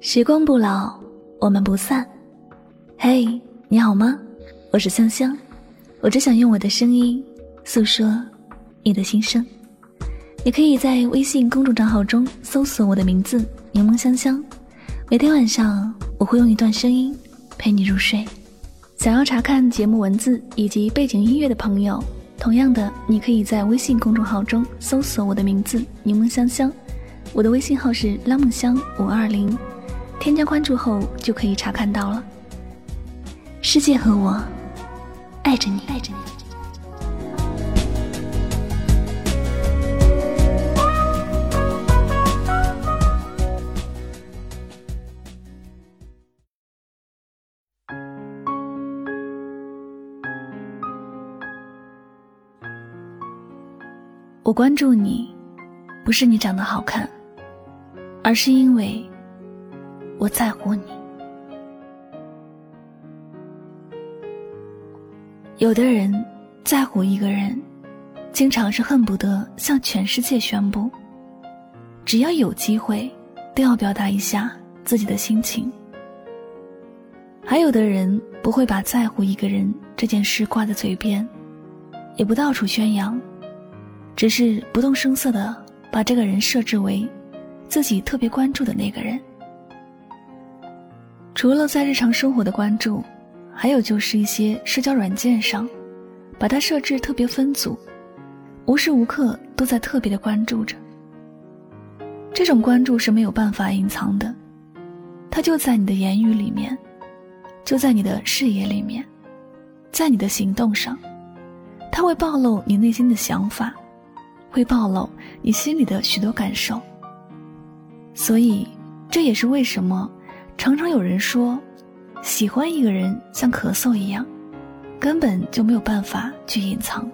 时光不老，我们不散。嘿，你好吗？我是香香，我只想用我的声音诉说你的心声。你可以在微信公众账号中搜索我的名字“柠檬香香”，每天晚上我会用一段声音陪你入睡。想要查看节目文字以及背景音乐的朋友，同样的，你可以在微信公众号中搜索我的名字“柠檬香香”。我的微信号是拉梦香五二零，添加关注后就可以查看到了。世界和我爱着你，爱着你。我关注你，不是你长得好看。而是因为我在乎你。有的人在乎一个人，经常是恨不得向全世界宣布，只要有机会，都要表达一下自己的心情。还有的人不会把在乎一个人这件事挂在嘴边，也不到处宣扬，只是不动声色的把这个人设置为。自己特别关注的那个人，除了在日常生活的关注，还有就是一些社交软件上，把它设置特别分组，无时无刻都在特别的关注着。这种关注是没有办法隐藏的，它就在你的言语里面，就在你的视野里面，在你的行动上，它会暴露你内心的想法，会暴露你心里的许多感受。所以，这也是为什么常常有人说，喜欢一个人像咳嗽一样，根本就没有办法去隐藏。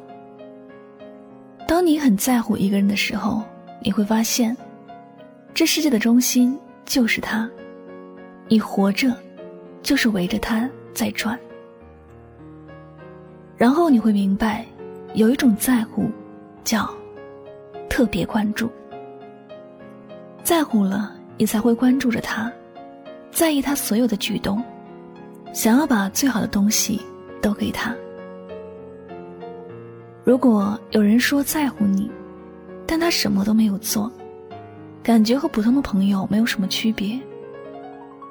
当你很在乎一个人的时候，你会发现，这世界的中心就是他，你活着就是围着他在转。然后你会明白，有一种在乎，叫特别关注。在乎了，你才会关注着他，在意他所有的举动，想要把最好的东西都给他。如果有人说在乎你，但他什么都没有做，感觉和普通的朋友没有什么区别，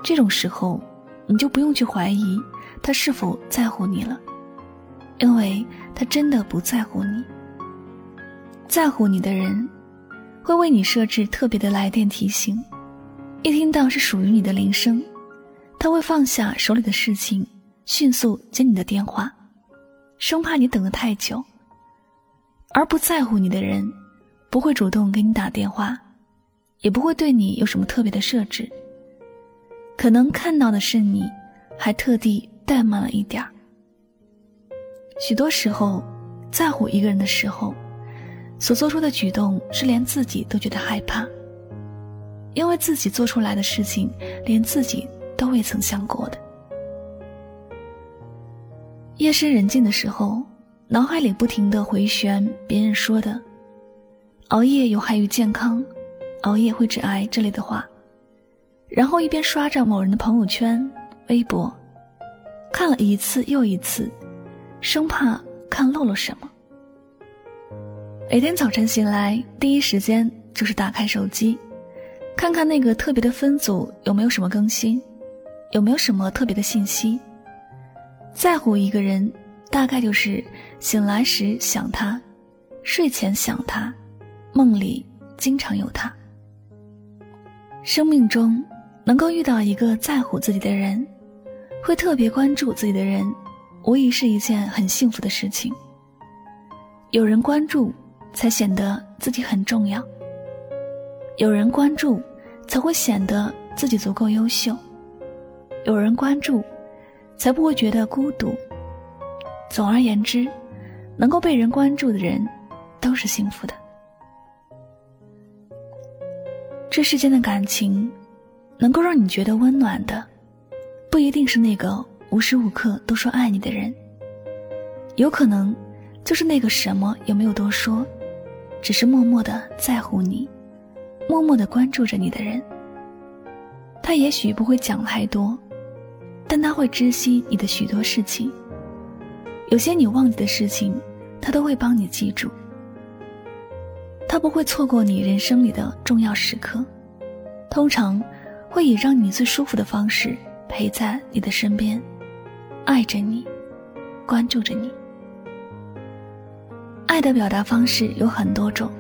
这种时候，你就不用去怀疑他是否在乎你了，因为他真的不在乎你。在乎你的人。会为你设置特别的来电提醒，一听到是属于你的铃声，他会放下手里的事情，迅速接你的电话，生怕你等得太久。而不在乎你的人，不会主动给你打电话，也不会对你有什么特别的设置。可能看到的是你，还特地怠慢了一点儿。许多时候，在乎一个人的时候。所做出的举动是连自己都觉得害怕，因为自己做出来的事情连自己都未曾想过的。夜深人静的时候，脑海里不停的回旋别人说的“熬夜有害于健康，熬夜会致癌”之类的话，然后一边刷着某人的朋友圈、微博，看了一次又一次，生怕看漏了什么。每天早晨醒来，第一时间就是打开手机，看看那个特别的分组有没有什么更新，有没有什么特别的信息。在乎一个人，大概就是醒来时想他，睡前想他，梦里经常有他。生命中能够遇到一个在乎自己的人，会特别关注自己的人，无疑是一件很幸福的事情。有人关注。才显得自己很重要。有人关注，才会显得自己足够优秀。有人关注，才不会觉得孤独。总而言之，能够被人关注的人，都是幸福的。这世间的感情，能够让你觉得温暖的，不一定是那个无时无刻都说爱你的人，有可能就是那个什么也没有多说。只是默默的在乎你，默默的关注着你的人。他也许不会讲太多，但他会知悉你的许多事情。有些你忘记的事情，他都会帮你记住。他不会错过你人生里的重要时刻，通常会以让你最舒服的方式陪在你的身边，爱着你，关注着你。爱的表达方式有很多种，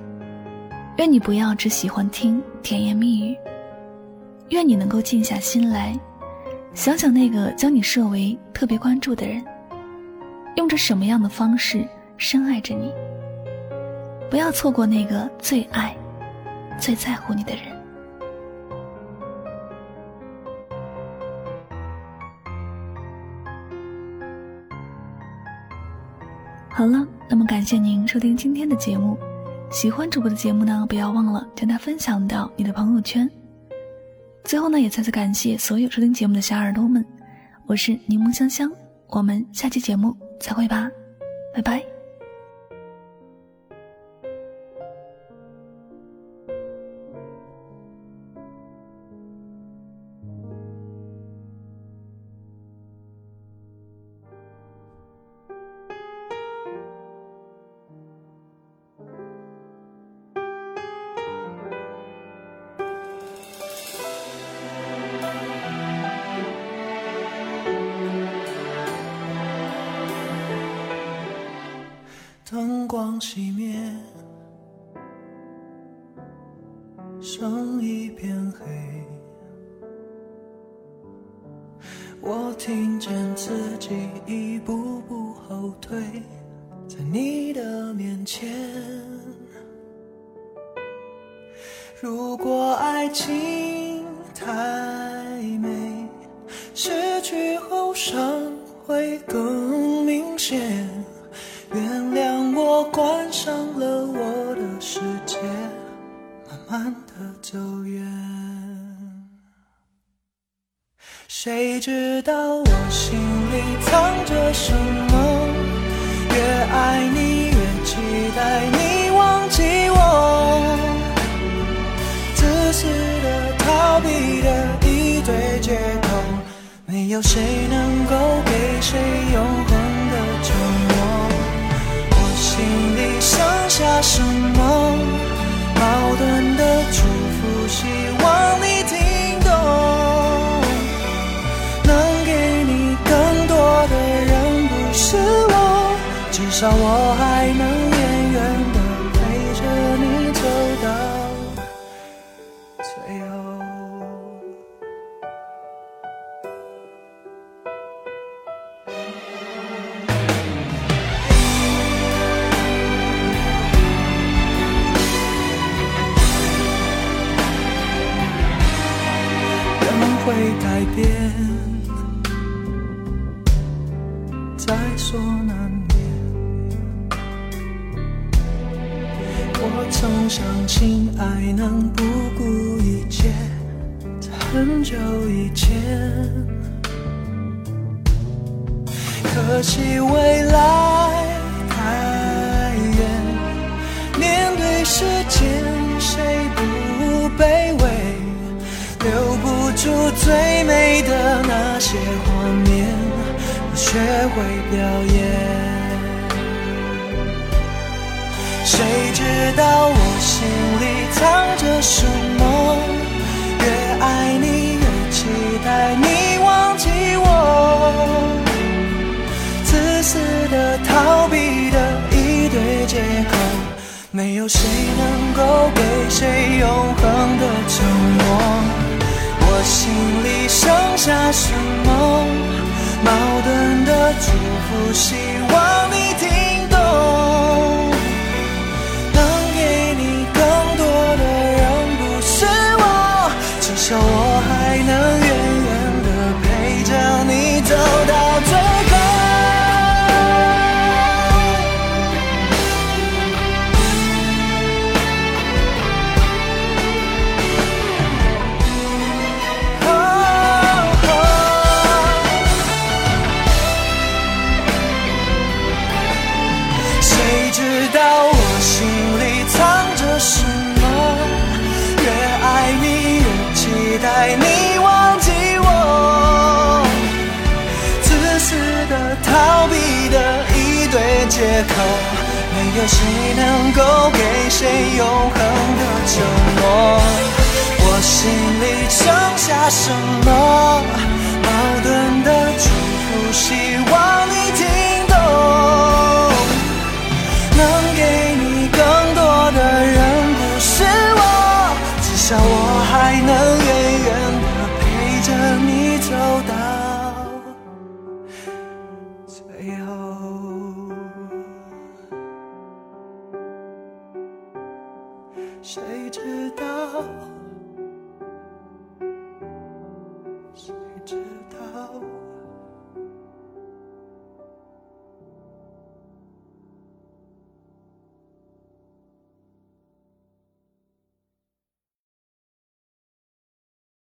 愿你不要只喜欢听甜言蜜语，愿你能够静下心来，想想那个将你设为特别关注的人。用着什么样的方式深爱着你？不要错过那个最爱、最在乎你的人。好了，那么感谢您收听今天的节目。喜欢主播的节目呢，不要忘了将它分享到你的朋友圈。最后呢，也再次感谢所有收听节目的小耳朵们。我是柠檬香香，我们下期节目。再会吧，拜拜。光熄灭，剩一片黑。我听见自己一步步后退，在你的面前。如果爱情太美，失去后伤会更明显。关上了我的世界，慢慢的走远。谁知道我心里藏着什么？越爱你越期待你忘记我，自私的逃避的一堆借口，没有谁能够至少我还能远远的陪着你走到最后。人会改变，在所难免。曾相信爱能不顾一切，在很久以前。可惜未来太远，面对时间，谁不卑微？留不住最美的那些画面，不学会表演。谁知道我心里藏着什么？越爱你越期待你忘记我，自私的逃避的一堆借口，没有谁能够给谁永恒的承诺。我心里剩下什么矛盾的祝福？希望有谁能够给谁永恒的承诺？我心里剩下什么矛盾的祝福？谁知道？